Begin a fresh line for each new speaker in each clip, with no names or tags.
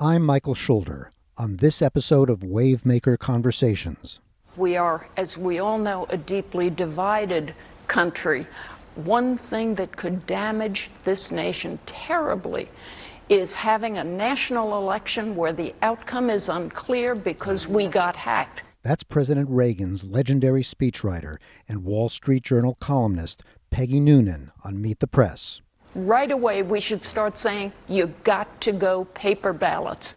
I'm Michael Schulder on this episode of Wavemaker Conversations.
We are, as we all know, a deeply divided country. One thing that could damage this nation terribly is having a national election where the outcome is unclear because we got hacked.
That's President Reagan's legendary speechwriter and Wall Street Journal columnist Peggy Noonan on Meet the Press.
Right away, we should start saying, you got to go paper ballots.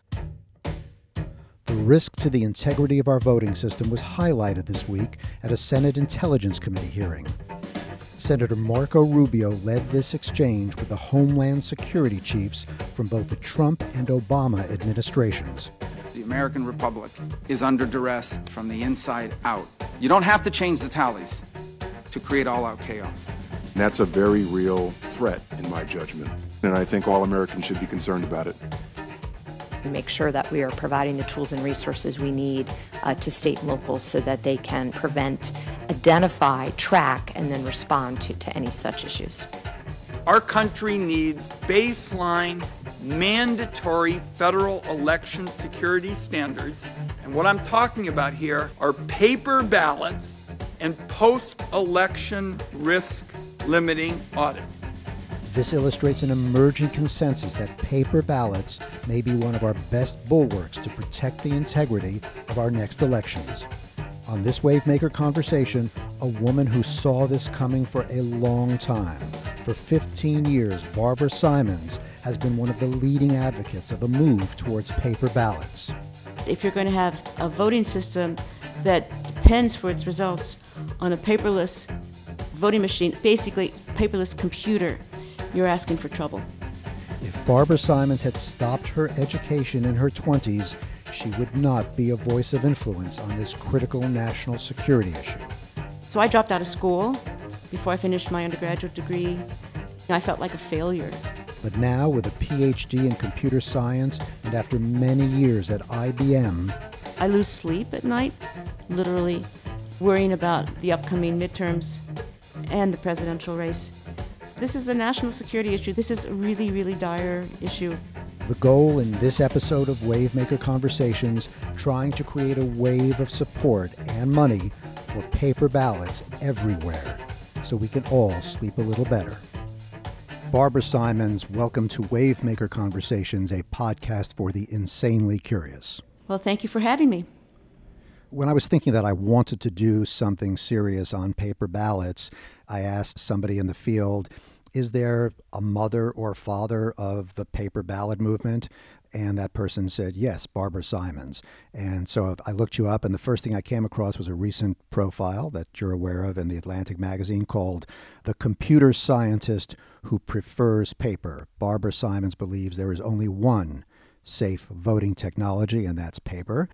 The risk to the integrity of our voting system was highlighted this week at a Senate Intelligence Committee hearing. Senator Marco Rubio led this exchange with the Homeland Security chiefs from both the Trump and Obama administrations.
The American Republic is under duress from the inside out. You don't have to change the tallies to create all out chaos.
And that's a very real threat, in my judgment. And I think all Americans should be concerned about it.
Make sure that we are providing the tools and resources we need uh, to state and locals so that they can prevent, identify, track, and then respond to, to any such issues.
Our country needs baseline, mandatory federal election security standards. And what I'm talking about here are paper ballots and post election risk limiting audits.
This illustrates an emerging consensus that paper ballots may be one of our best bulwarks to protect the integrity of our next elections. On this Wavemaker conversation, a woman who saw this coming for a long time. For 15 years, Barbara Simons has been one of the leading advocates of a move towards paper ballots.
If you're going to have a voting system that depends for its results on a paperless voting machine, basically paperless computer, you're asking for trouble.
If Barbara Simons had stopped her education in her 20s, she would not be a voice of influence on this critical national security issue.
So I dropped out of school before I finished my undergraduate degree. I felt like a failure.
But now, with a PhD in computer science and after many years at IBM,
I lose sleep at night, literally worrying about the upcoming midterms and the presidential race. This is a national security issue. This is a really, really dire issue.
The goal in this episode of Wavemaker Conversations, trying to create a wave of support and money for paper ballots everywhere so we can all sleep a little better. Barbara Simons, welcome to Wavemaker Conversations, a podcast for the insanely curious.
Well, thank you for having me.
When I was thinking that I wanted to do something serious on paper ballots, I asked somebody in the field, is there a mother or father of the paper ballot movement? And that person said, yes, Barbara Simons. And so I looked you up, and the first thing I came across was a recent profile that you're aware of in the Atlantic magazine called The Computer Scientist Who Prefers Paper. Barbara Simons believes there is only one safe voting technology, and that's paper.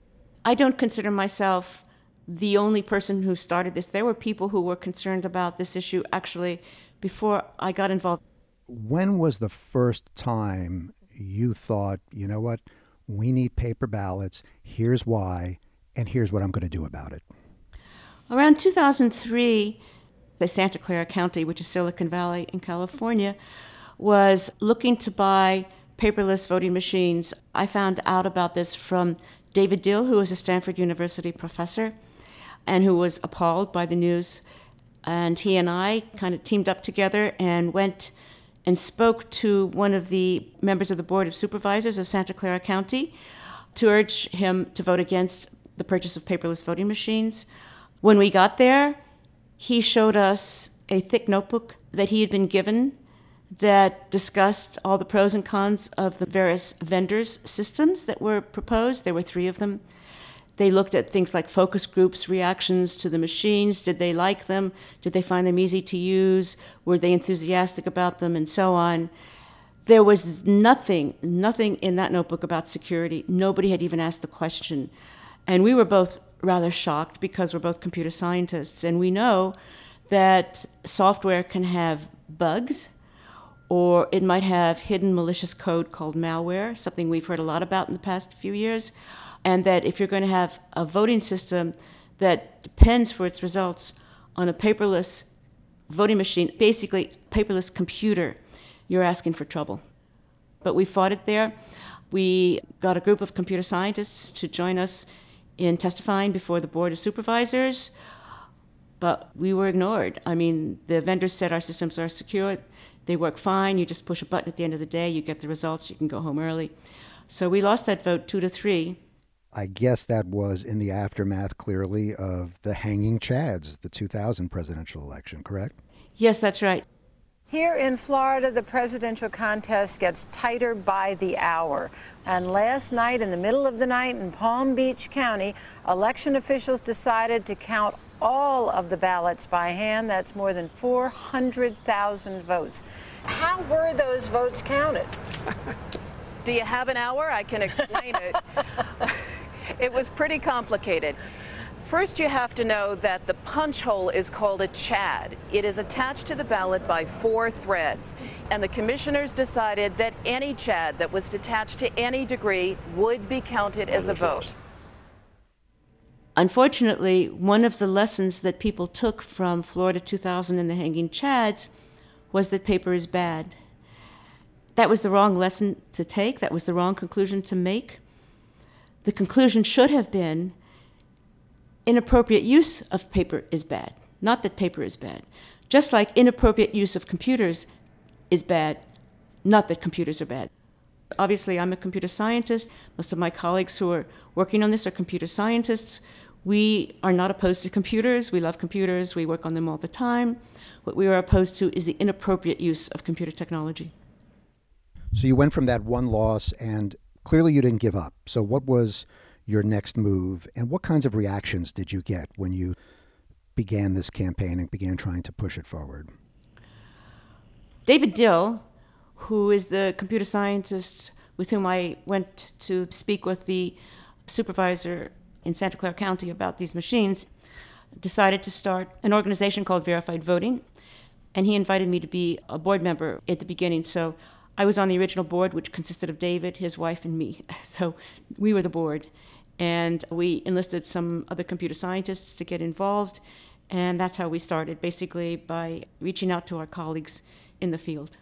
I don't consider myself the only person who started this. There were people who were concerned about this issue actually before I got involved.
When was the first time you thought, you know what, we need paper ballots, here's why, and here's what I'm going to do about it?
Around 2003, the Santa Clara County, which is Silicon Valley in California, was looking to buy paperless voting machines. I found out about this from David Dill, who was a Stanford University professor and who was appalled by the news. And he and I kind of teamed up together and went and spoke to one of the members of the Board of Supervisors of Santa Clara County to urge him to vote against the purchase of paperless voting machines. When we got there, he showed us a thick notebook that he had been given that discussed all the pros and cons of the various vendors' systems that were proposed. There were three of them. They looked at things like focus groups' reactions to the machines. Did they like them? Did they find them easy to use? Were they enthusiastic about them? And so on. There was nothing, nothing in that notebook about security. Nobody had even asked the question. And we were both rather shocked because we're both computer scientists. And we know that software can have bugs or it might have hidden malicious code called malware, something we've heard a lot about in the past few years. And that if you're going to have a voting system that depends for its results on a paperless voting machine, basically paperless computer, you're asking for trouble. But we fought it there. We got a group of computer scientists to join us in testifying before the Board of Supervisors, but we were ignored. I mean, the vendors said our systems are secure, they work fine, you just push a button at the end of the day, you get the results, you can go home early. So we lost that vote two to three.
I guess that was in the aftermath, clearly, of the hanging Chads, the 2000 presidential election, correct?
Yes, that's right.
Here in Florida, the presidential contest gets tighter by the hour. And last night, in the middle of the night in Palm Beach County, election officials decided to count all of the ballots by hand. That's more than 400,000 votes. How were those votes counted?
Do you have an hour? I can explain it. it was pretty complicated. First, you have to know that the punch hole is called a chad. It is attached to the ballot by four threads. And the commissioners decided that any chad that was detached to any degree would be counted as a vote.
Unfortunately, one of the lessons that people took from Florida 2000 and the hanging chads was that paper is bad. That was the wrong lesson to take, that was the wrong conclusion to make. The conclusion should have been inappropriate use of paper is bad, not that paper is bad. Just like inappropriate use of computers is bad, not that computers are bad. Obviously, I'm a computer scientist. Most of my colleagues who are working on this are computer scientists. We are not opposed to computers. We love computers. We work on them all the time. What we are opposed to is the inappropriate use of computer technology.
So you went from that one loss, and clearly you didn't give up. So, what was your next move, and what kinds of reactions did you get when you began this campaign and began trying to push it forward?
David Dill, who is the computer scientist with whom I went to speak with the supervisor in Santa Clara County about these machines, decided to start an organization called Verified Voting, and he invited me to be a board member at the beginning. So I was on the original board, which consisted of David, his wife, and me. So we were the board. And we enlisted some other computer scientists to get involved. And that's how we started, basically by reaching out to our colleagues in the field.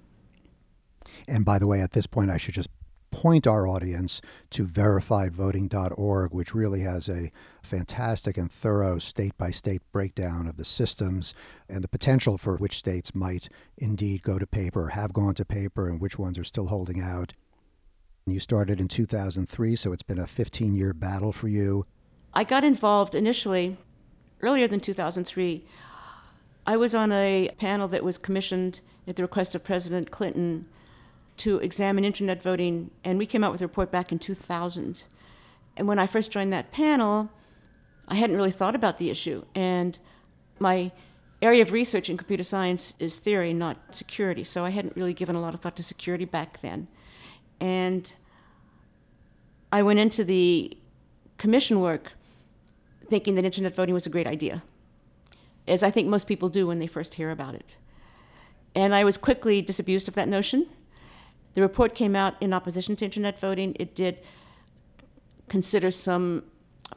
And by the way, at this point, I should just point our audience to verifiedvoting.org, which really has a fantastic and thorough state by state breakdown of the systems and the potential for which states might indeed go to paper, have gone to paper, and which ones are still holding out. You started in 2003, so it's been a 15 year battle for you.
I got involved initially earlier than 2003. I was on a panel that was commissioned at the request of President Clinton to examine internet voting, and we came out with a report back in 2000. And when I first joined that panel, I hadn't really thought about the issue. And my area of research in computer science is theory, not security, so I hadn't really given a lot of thought to security back then. And I went into the commission work thinking that internet voting was a great idea, as I think most people do when they first hear about it. And I was quickly disabused of that notion. The report came out in opposition to internet voting. It did consider some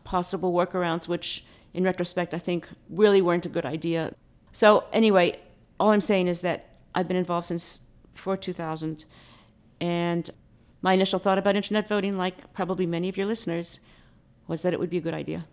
possible workarounds, which, in retrospect, I think really weren't a good idea. So, anyway, all I'm saying is that I've been involved since before 2000, and my initial thought about internet voting, like probably many of your listeners, was that it would be a good idea.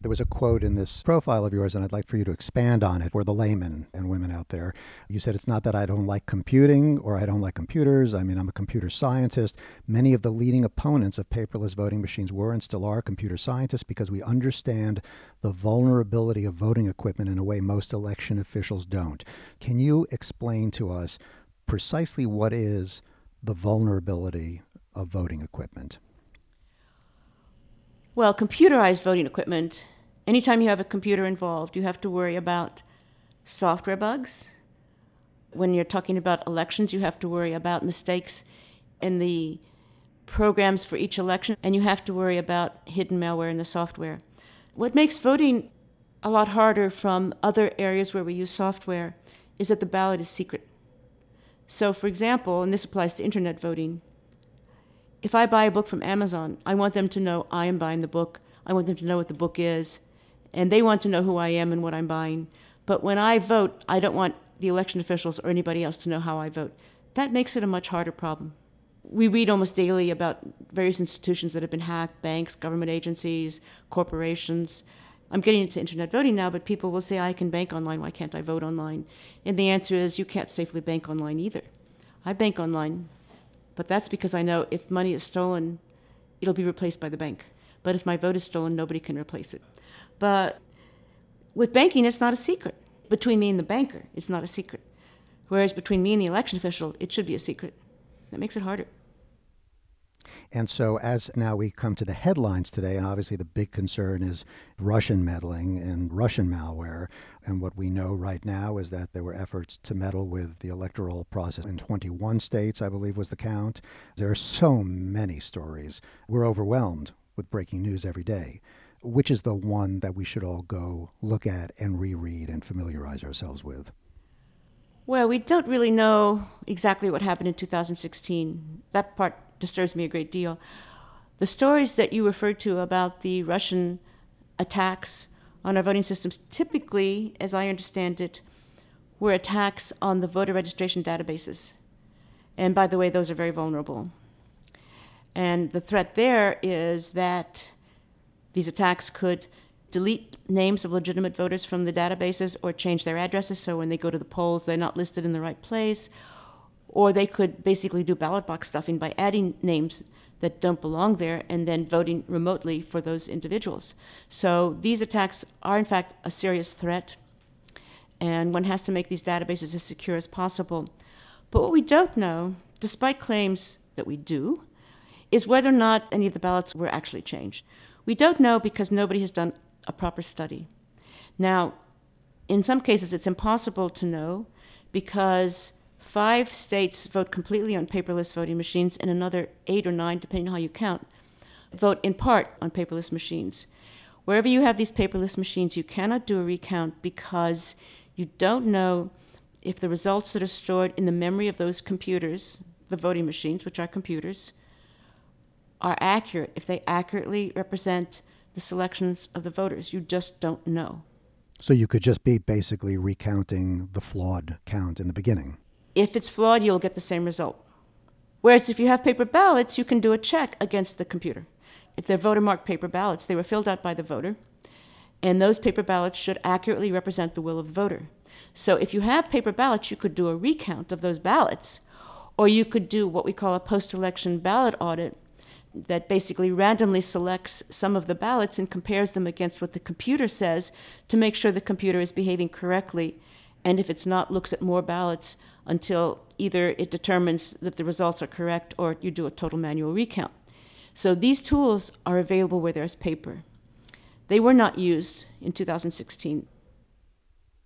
There was a quote in this profile of yours, and I'd like for you to expand on it for the laymen and women out there. You said it's not that I don't like computing or I don't like computers. I mean, I'm a computer scientist. Many of the leading opponents of paperless voting machines were and still are computer scientists because we understand the vulnerability of voting equipment in a way most election officials don't. Can you explain to us precisely what is the vulnerability of voting equipment?
Well, computerized voting equipment, anytime you have a computer involved, you have to worry about software bugs. When you're talking about elections, you have to worry about mistakes in the programs for each election, and you have to worry about hidden malware in the software. What makes voting a lot harder from other areas where we use software is that the ballot is secret. So, for example, and this applies to internet voting, if I buy a book from Amazon, I want them to know I am buying the book. I want them to know what the book is. And they want to know who I am and what I'm buying. But when I vote, I don't want the election officials or anybody else to know how I vote. That makes it a much harder problem. we read almost daily about various institutions that have been hacked banks, government agencies, corporations. I'm getting into internet voting now, but people will say, I can bank online, why can't I vote online? And the answer is, you can't safely bank online either. I bank online, but that's because I know if money is stolen, it'll be replaced by the bank. But if my vote is stolen, nobody can replace it. But with banking, it's not a secret. Between me and the banker, it's not a secret. Whereas between me and the election official, it should be a secret. That makes it harder.
And so, as now we come to the headlines today, and obviously the big concern is Russian meddling and Russian malware. And what we know right now is that there were efforts to meddle with the electoral process in 21 states, I believe was the count. There are so many stories. We're overwhelmed with breaking news every day. Which is the one that we should all go look at and reread and familiarize ourselves with?
Well, we don't really know exactly what happened in 2016. That part disturbs me a great deal. The stories that you referred to about the Russian attacks on our voting systems typically, as I understand it, were attacks on the voter registration databases. And by the way, those are very vulnerable. And the threat there is that these attacks could delete names of legitimate voters from the databases or change their addresses so when they go to the polls, they're not listed in the right place or they could basically do ballot box stuffing by adding names that don't belong there and then voting remotely for those individuals. So these attacks are, in fact, a serious threat, and one has to make these databases as secure as possible. But what we don't know, despite claims that we do, is whether or not any of the ballots were actually changed. We don't know because nobody has done a proper study. Now, in some cases, it's impossible to know because Five states vote completely on paperless voting machines, and another eight or nine, depending on how you count, vote in part on paperless machines. Wherever you have these paperless machines, you cannot do a recount because you don't know if the results that are stored in the memory of those computers, the voting machines, which are computers, are accurate, if they accurately represent the selections of the voters. You just don't know.
So you could just be basically recounting the flawed count in the beginning.
If it's flawed, you'll get the same result. Whereas if you have paper ballots, you can do a check against the computer. If they're voter marked paper ballots, they were filled out by the voter, and those paper ballots should accurately represent the will of the voter. So if you have paper ballots, you could do a recount of those ballots, or you could do what we call a post election ballot audit that basically randomly selects some of the ballots and compares them against what the computer says to make sure the computer is behaving correctly. And if it's not, looks at more ballots until either it determines that the results are correct or you do a total manual recount. So these tools are available where there's paper. They were not used in 2016.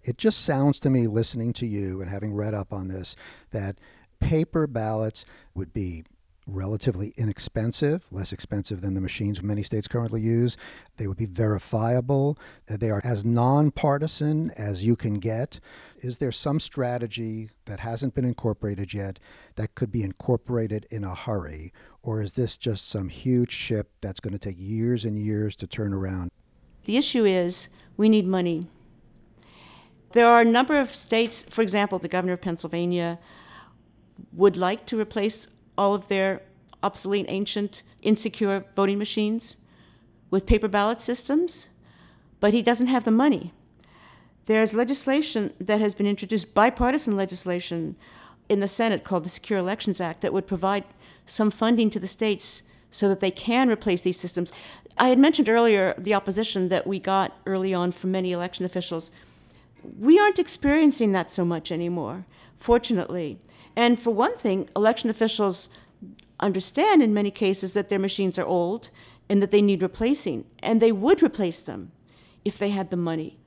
It just sounds to me, listening to you and having read up on this, that paper ballots would be relatively inexpensive, less expensive than the machines many states currently use. They would be verifiable. Uh, they are as nonpartisan as you can get. Is there some strategy that hasn't been incorporated yet that could be incorporated in a hurry? Or is this just some huge ship that's going to take years and years to turn around?
The issue is we need money. There are a number of states, for example, the governor of Pennsylvania would like to replace all of their obsolete, ancient, insecure voting machines with paper ballot systems, but he doesn't have the money. There's legislation that has been introduced, bipartisan legislation in the Senate called the Secure Elections Act, that would provide some funding to the states so that they can replace these systems. I had mentioned earlier the opposition that we got early on from many election officials. We aren't experiencing that so much anymore, fortunately. And for one thing, election officials understand in many cases that their machines are old and that they need replacing, and they would replace them if they had the money.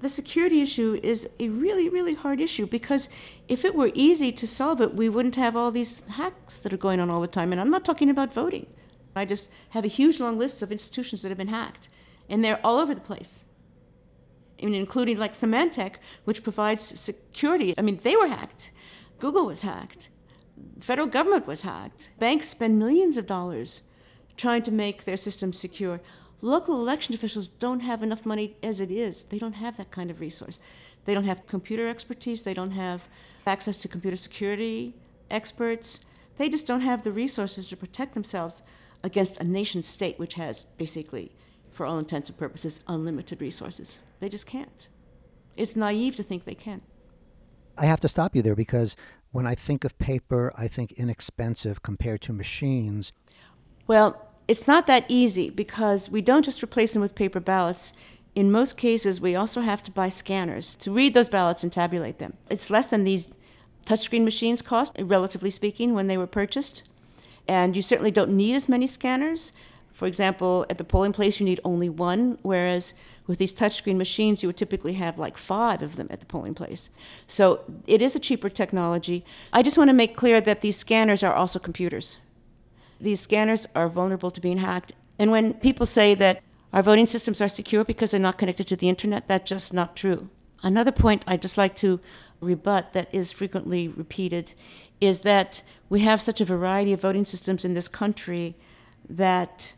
The security issue is a really, really hard issue because if it were easy to solve it, we wouldn't have all these hacks that are going on all the time. And I'm not talking about voting. I just have a huge long list of institutions that have been hacked, and they're all over the place. I mean, including like Symantec, which provides security. I mean, they were hacked. Google was hacked. Federal government was hacked. Banks spend millions of dollars trying to make their systems secure. Local election officials don't have enough money as it is. They don't have that kind of resource. They don't have computer expertise. They don't have access to computer security experts. They just don't have the resources to protect themselves against a nation state which has basically, for all intents and purposes, unlimited resources. They just can't. It's naive to think they can.
I have to stop you there because when I think of paper, I think inexpensive compared to machines.
Well, it's not that easy because we don't just replace them with paper ballots. In most cases, we also have to buy scanners to read those ballots and tabulate them. It's less than these touchscreen machines cost, relatively speaking, when they were purchased. And you certainly don't need as many scanners. For example, at the polling place, you need only one, whereas with these touchscreen machines, you would typically have like five of them at the polling place. So it is a cheaper technology. I just want to make clear that these scanners are also computers. These scanners are vulnerable to being hacked. And when people say that our voting systems are secure because they're not connected to the internet, that's just not true. Another point I'd just like to rebut that is frequently repeated is that we have such a variety of voting systems in this country that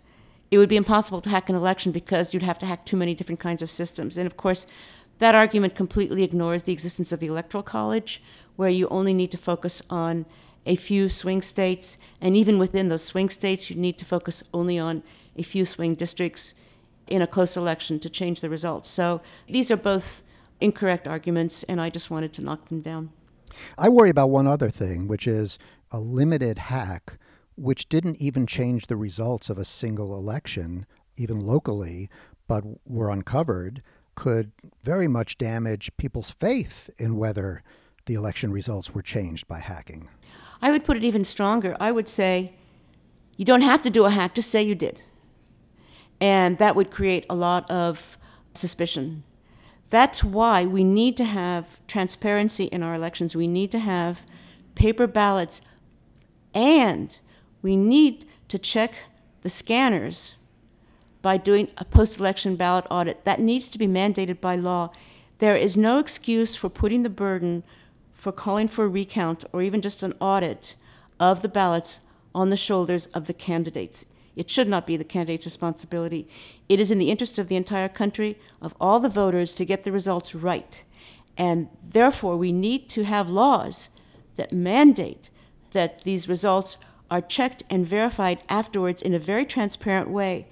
it would be impossible to hack an election because you'd have to hack too many different kinds of systems. And of course, that argument completely ignores the existence of the Electoral College, where you only need to focus on a few swing states, and even within those swing states, you need to focus only on a few swing districts in a close election to change the results. So these are both incorrect arguments, and I just wanted to knock them down.
I worry about one other thing, which is a limited hack, which didn't even change the results of a single election, even locally, but were uncovered, could very much damage people's faith in whether the election results were changed by hacking.
I would put it even stronger. I would say you don't have to do a hack, just say you did. And that would create a lot of suspicion. That's why we need to have transparency in our elections. We need to have paper ballots and we need to check the scanners by doing a post election ballot audit. That needs to be mandated by law. There is no excuse for putting the burden for calling for a recount or even just an audit of the ballots on the shoulders of the candidates. It should not be the candidate's responsibility. It is in the interest of the entire country, of all the voters, to get the results right. And therefore, we need to have laws that mandate that these results are checked and verified afterwards in a very transparent way,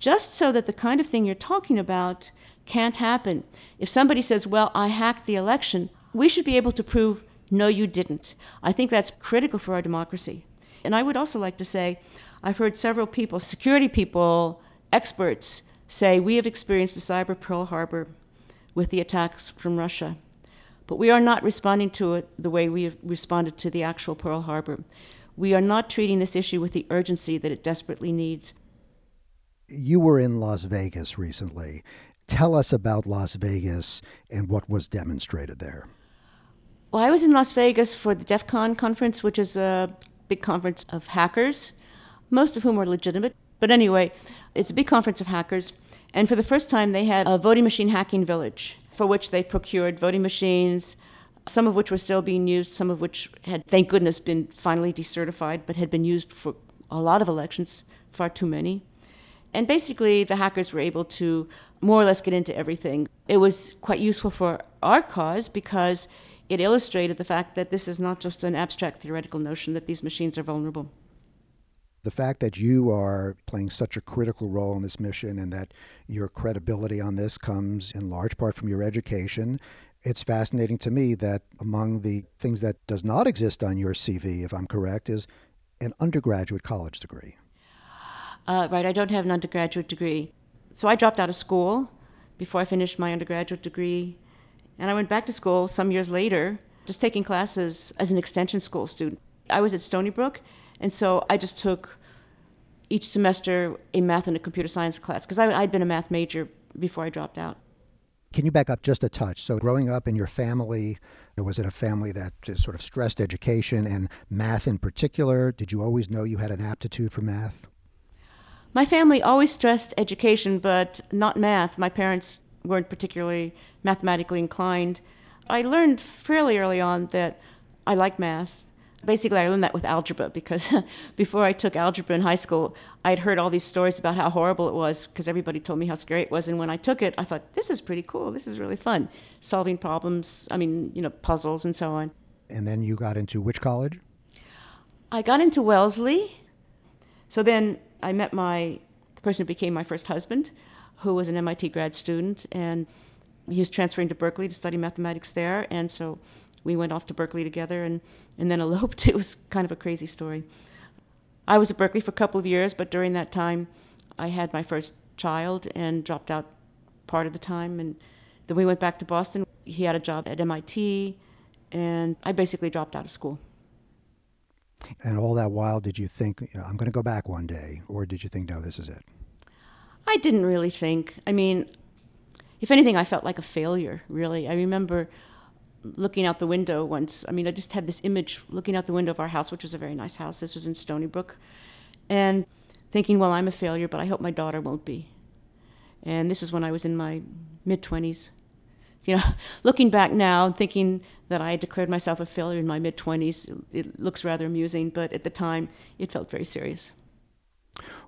just so that the kind of thing you're talking about can't happen. If somebody says, Well, I hacked the election, we should be able to prove, no, you didn't. I think that's critical for our democracy. And I would also like to say, I've heard several people, security people, experts, say we have experienced a cyber Pearl Harbor with the attacks from Russia. But we are not responding to it the way we responded to the actual Pearl Harbor. We are not treating this issue with the urgency that it desperately needs.
You were in Las Vegas recently. Tell us about Las Vegas and what was demonstrated there.
Well, I was in Las Vegas for the DEF CON conference, which is a big conference of hackers, most of whom are legitimate. But anyway, it's a big conference of hackers. And for the first time, they had a voting machine hacking village for which they procured voting machines, some of which were still being used, some of which had, thank goodness, been finally decertified, but had been used for a lot of elections, far too many. And basically, the hackers were able to more or less get into everything. It was quite useful for our cause because it illustrated the fact that this is not just an abstract theoretical notion that these machines are vulnerable.
The fact that you are playing such a critical role in this mission and that your credibility on this comes in large part from your education, it's fascinating to me that among the things that does not exist on your CV, if I'm correct, is an undergraduate college degree.
Uh, right, I don't have an undergraduate degree. So I dropped out of school before I finished my undergraduate degree and I went back to school some years later, just taking classes as an extension school student. I was at Stony Brook, and so I just took each semester a math and a computer science class because I'd been a math major before I dropped out.
Can you back up just a touch? So, growing up in your family, was it a family that sort of stressed education and math in particular? Did you always know you had an aptitude for math?
My family always stressed education, but not math. My parents weren't particularly mathematically inclined. I learned fairly early on that I like math. Basically, I learned that with algebra because before I took algebra in high school, I'd heard all these stories about how horrible it was because everybody told me how scary it was. And when I took it, I thought, this is pretty cool. This is really fun. Solving problems, I mean, you know, puzzles and so on.
And then you got into which college?
I got into Wellesley. So then I met my the person who became my first husband, who was an MIT grad student, and he was transferring to Berkeley to study mathematics there. And so we went off to Berkeley together and, and then eloped. It was kind of a crazy story. I was at Berkeley for a couple of years, but during that time, I had my first child and dropped out part of the time. And then we went back to Boston. He had a job at MIT, and I basically dropped out of school.
And all that while, did you think, you know, I'm going to go back one day? Or did you think, no, this is it?
I didn't really think. I mean, if anything, I felt like a failure, really. I remember looking out the window once. I mean, I just had this image looking out the window of our house, which was a very nice house. This was in Stony Brook. And thinking, well, I'm a failure, but I hope my daughter won't be. And this was when I was in my mid 20s. You know, looking back now, and thinking that I had declared myself a failure in my mid 20s, it looks rather amusing, but at the time, it felt very serious.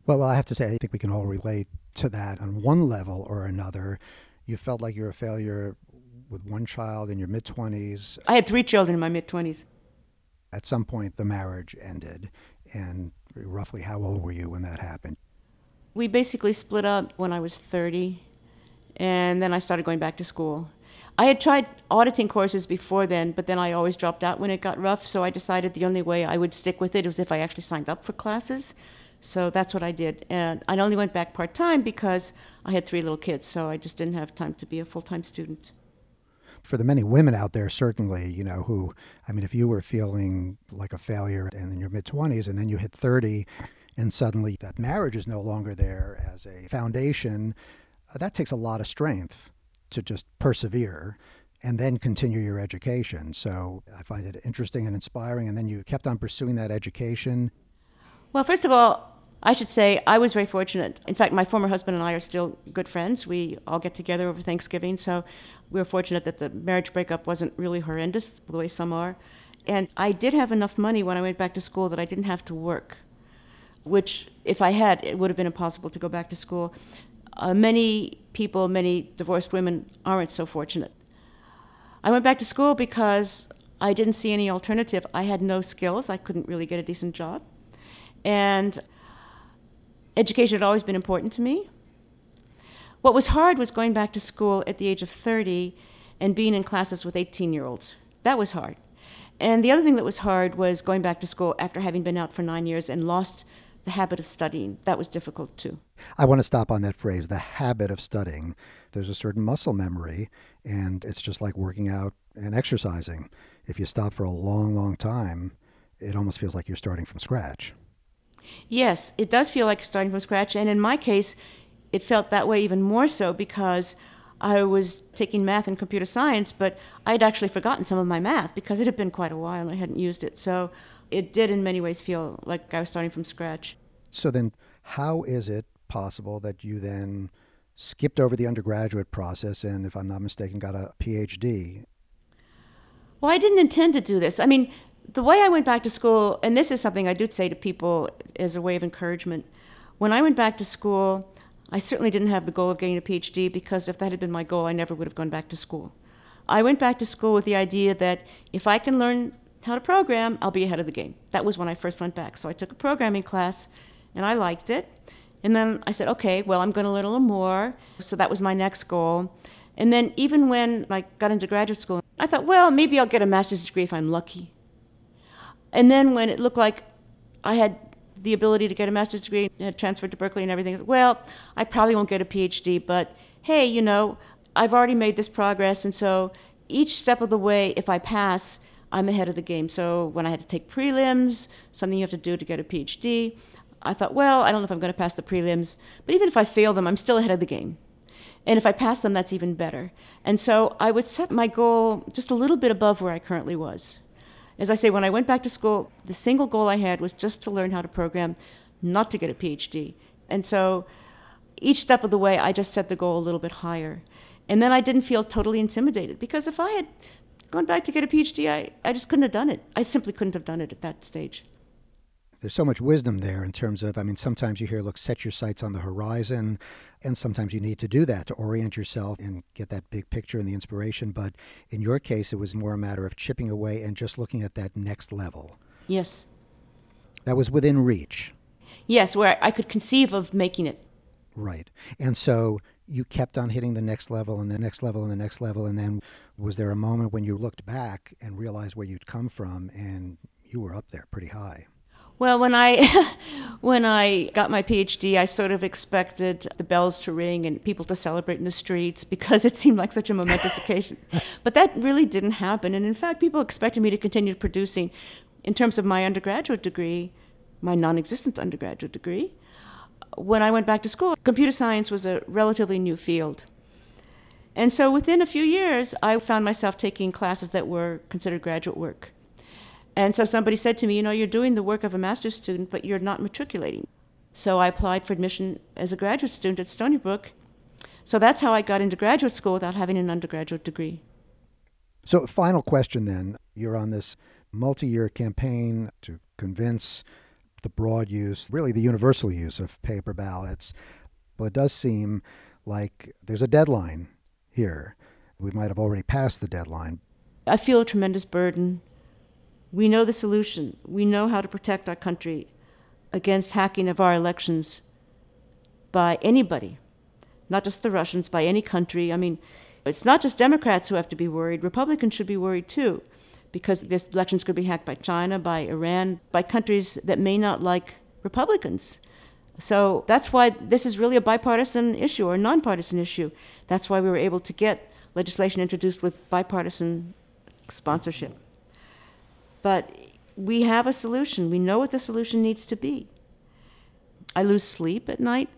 Well, well, I have to say, I think we can all relate to that on one level or another. You felt like you're a failure with one child in your mid 20s.
I had three children in my mid 20s.
At some point, the marriage ended. And roughly how old were you when that happened?
We basically split up when I was 30, and then I started going back to school. I had tried auditing courses before then, but then I always dropped out when it got rough, so I decided the only way I would stick with it was if I actually signed up for classes. So that's what I did. And I only went back part time because I had three little kids, so I just didn't have time to be a full time student
for the many women out there, certainly, you know, who, I mean, if you were feeling like a failure and in your mid 20s and then you hit 30 and suddenly that marriage is no longer there as a foundation, uh, that takes a lot of strength to just persevere and then continue your education. So I find it interesting and inspiring. And then you kept on pursuing that education.
Well, first of all, I should say I was very fortunate. In fact, my former husband and I are still good friends. We all get together over Thanksgiving, so we were fortunate that the marriage breakup wasn't really horrendous the way some are. And I did have enough money when I went back to school that I didn't have to work, which, if I had, it would have been impossible to go back to school. Uh, many people, many divorced women, aren't so fortunate. I went back to school because I didn't see any alternative. I had no skills, I couldn't really get a decent job. And education had always been important to me. What was hard was going back to school at the age of 30 and being in classes with 18 year olds. That was hard. And the other thing that was hard was going back to school after having been out for nine years and lost the habit of studying. That was difficult too.
I want to stop on that phrase, the habit of studying. There's a certain muscle memory, and it's just like working out and exercising. If you stop for a long, long time, it almost feels like you're starting from scratch.
Yes, it does feel like starting from scratch. And in my case, it felt that way even more so because I was taking math and computer science, but I'd actually forgotten some of my math because it had been quite a while and I hadn't used it. So it did, in many ways, feel like I was starting from scratch.
So then, how is it possible that you then skipped over the undergraduate process and, if I'm not mistaken, got a PhD?
Well, I didn't intend to do this. I mean, the way I went back to school, and this is something I do say to people as a way of encouragement, when I went back to school, I certainly didn't have the goal of getting a PhD because if that had been my goal, I never would have gone back to school. I went back to school with the idea that if I can learn how to program, I'll be ahead of the game. That was when I first went back. So I took a programming class and I liked it. And then I said, okay, well, I'm going to learn a little more. So that was my next goal. And then even when I got into graduate school, I thought, well, maybe I'll get a master's degree if I'm lucky. And then when it looked like I had the ability to get a master's degree, had transferred to Berkeley and everything, well, I probably won't get a PhD, but hey, you know, I've already made this progress, and so each step of the way, if I pass, I'm ahead of the game. So when I had to take prelims, something you have to do to get a PhD, I thought, well, I don't know if I'm going to pass the prelims, but even if I fail them, I'm still ahead of the game. And if I pass them, that's even better. And so I would set my goal just a little bit above where I currently was. As I say, when I went back to school, the single goal I had was just to learn how to program, not to get a PhD. And so each step of the way, I just set the goal a little bit higher. And then I didn't feel totally intimidated because if I had gone back to get a PhD, I, I just couldn't have done it. I simply couldn't have done it at that stage
there's so much wisdom there in terms of, I mean, sometimes you hear, look, set your sights on the horizon, and sometimes you need to do that to orient yourself and get that big picture and the inspiration. But in your case, it was more a matter of chipping away and just looking at that next level.
Yes.
That was within reach.
Yes, where I could conceive of making it.
Right. And so you kept on hitting the next level and the next level and the next level. And then was there a moment when you looked back and realized where you'd come from and you were up there pretty high?
Well, when I when I got my PhD, I sort of expected the bells to ring and people to celebrate in the streets because it seemed like such a momentous occasion. But that really didn't happen, and in fact, people expected me to continue producing. In terms of my undergraduate degree, my non-existent undergraduate degree, when I went back to school, computer science was a relatively new field. And so within a few years, I found myself taking classes that were considered graduate work. And so somebody said to me, You know, you're doing the work of a master's student, but you're not matriculating. So I applied for admission as a graduate student at Stony Brook. So that's how I got into graduate school without having an undergraduate degree.
So, final question then. You're on this multi year campaign to convince the broad use, really the universal use of paper ballots. Well, it does seem like there's a deadline here. We might have already passed the deadline.
I feel a tremendous burden we know the solution. We know how to protect our country against hacking of our elections by anybody, not just the Russians, by any country. I mean, it's not just Democrats who have to be worried, Republicans should be worried too, because this elections could be hacked by China, by Iran, by countries that may not like Republicans. So that's why this is really a bipartisan issue or a nonpartisan issue. That's why we were able to get legislation introduced with bipartisan sponsorship. But we have a solution. We know what the solution needs to be. I lose sleep at night,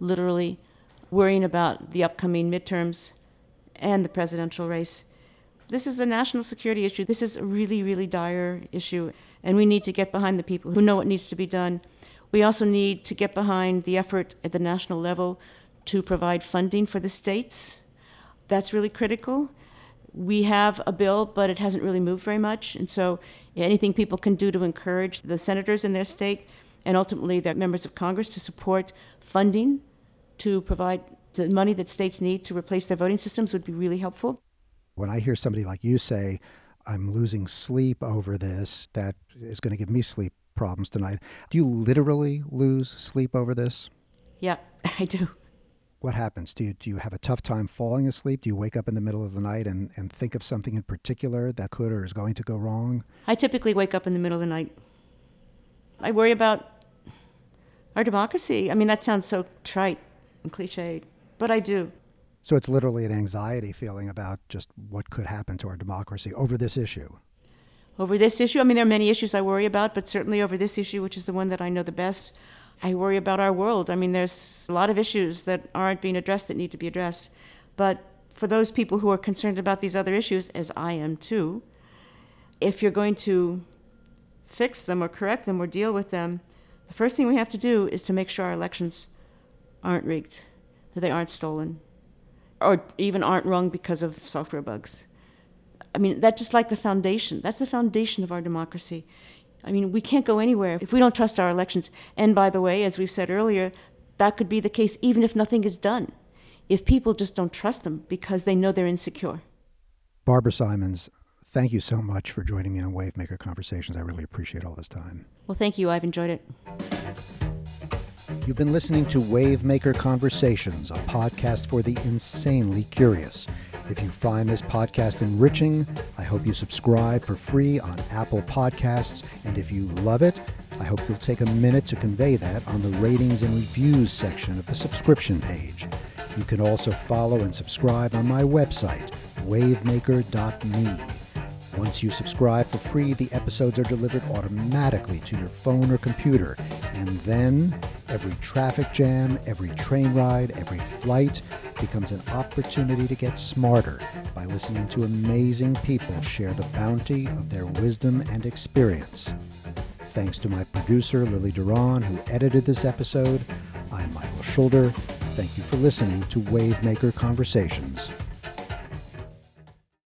literally worrying about the upcoming midterms and the presidential race. This is a national security issue. This is a really, really dire issue, and we need to get behind the people who know what needs to be done. We also need to get behind the effort at the national level to provide funding for the states. That's really critical. We have a bill, but it hasn't really moved very much, and so anything people can do to encourage the senators in their state and ultimately their members of Congress to support funding to provide the money that states need to replace their voting systems would be really helpful.
When I hear somebody like you say, I'm losing sleep over this, that is going to give me sleep problems tonight. Do you literally lose sleep over this?
Yeah, I do
what happens? Do you, do you have a tough time falling asleep? Do you wake up in the middle of the night and, and think of something in particular that could or is going to go wrong?
I typically wake up in the middle of the night. I worry about our democracy. I mean, that sounds so trite and cliched, but I do.
So it's literally an anxiety feeling about just what could happen to our democracy over this issue.
Over this issue, I mean, there are many issues I worry about, but certainly over this issue, which is the one that I know the best, I worry about our world. I mean, there's a lot of issues that aren't being addressed that need to be addressed. But for those people who are concerned about these other issues, as I am too, if you're going to fix them or correct them or deal with them, the first thing we have to do is to make sure our elections aren't rigged, that they aren't stolen, or even aren't wrong because of software bugs. I mean, that's just like the foundation. That's the foundation of our democracy. I mean, we can't go anywhere if we don't trust our elections. And by the way, as we've said earlier, that could be the case even if nothing is done, if people just don't trust them because they know they're insecure.
Barbara Simons, thank you so much for joining me on Wavemaker Conversations. I really appreciate all this time.
Well, thank you. I've enjoyed it.
You've been listening to Wavemaker Conversations, a podcast for the insanely curious. If you find this podcast enriching, I hope you subscribe for free on Apple Podcasts. And if you love it, I hope you'll take a minute to convey that on the ratings and reviews section of the subscription page. You can also follow and subscribe on my website, wavemaker.me. Once you subscribe for free, the episodes are delivered automatically to your phone or computer. And then every traffic jam, every train ride, every flight becomes an opportunity to get smarter by listening to amazing people share the bounty of their wisdom and experience. Thanks to my producer, Lily Duran, who edited this episode. I'm Michael Schulder. Thank you for listening to Wavemaker Conversations.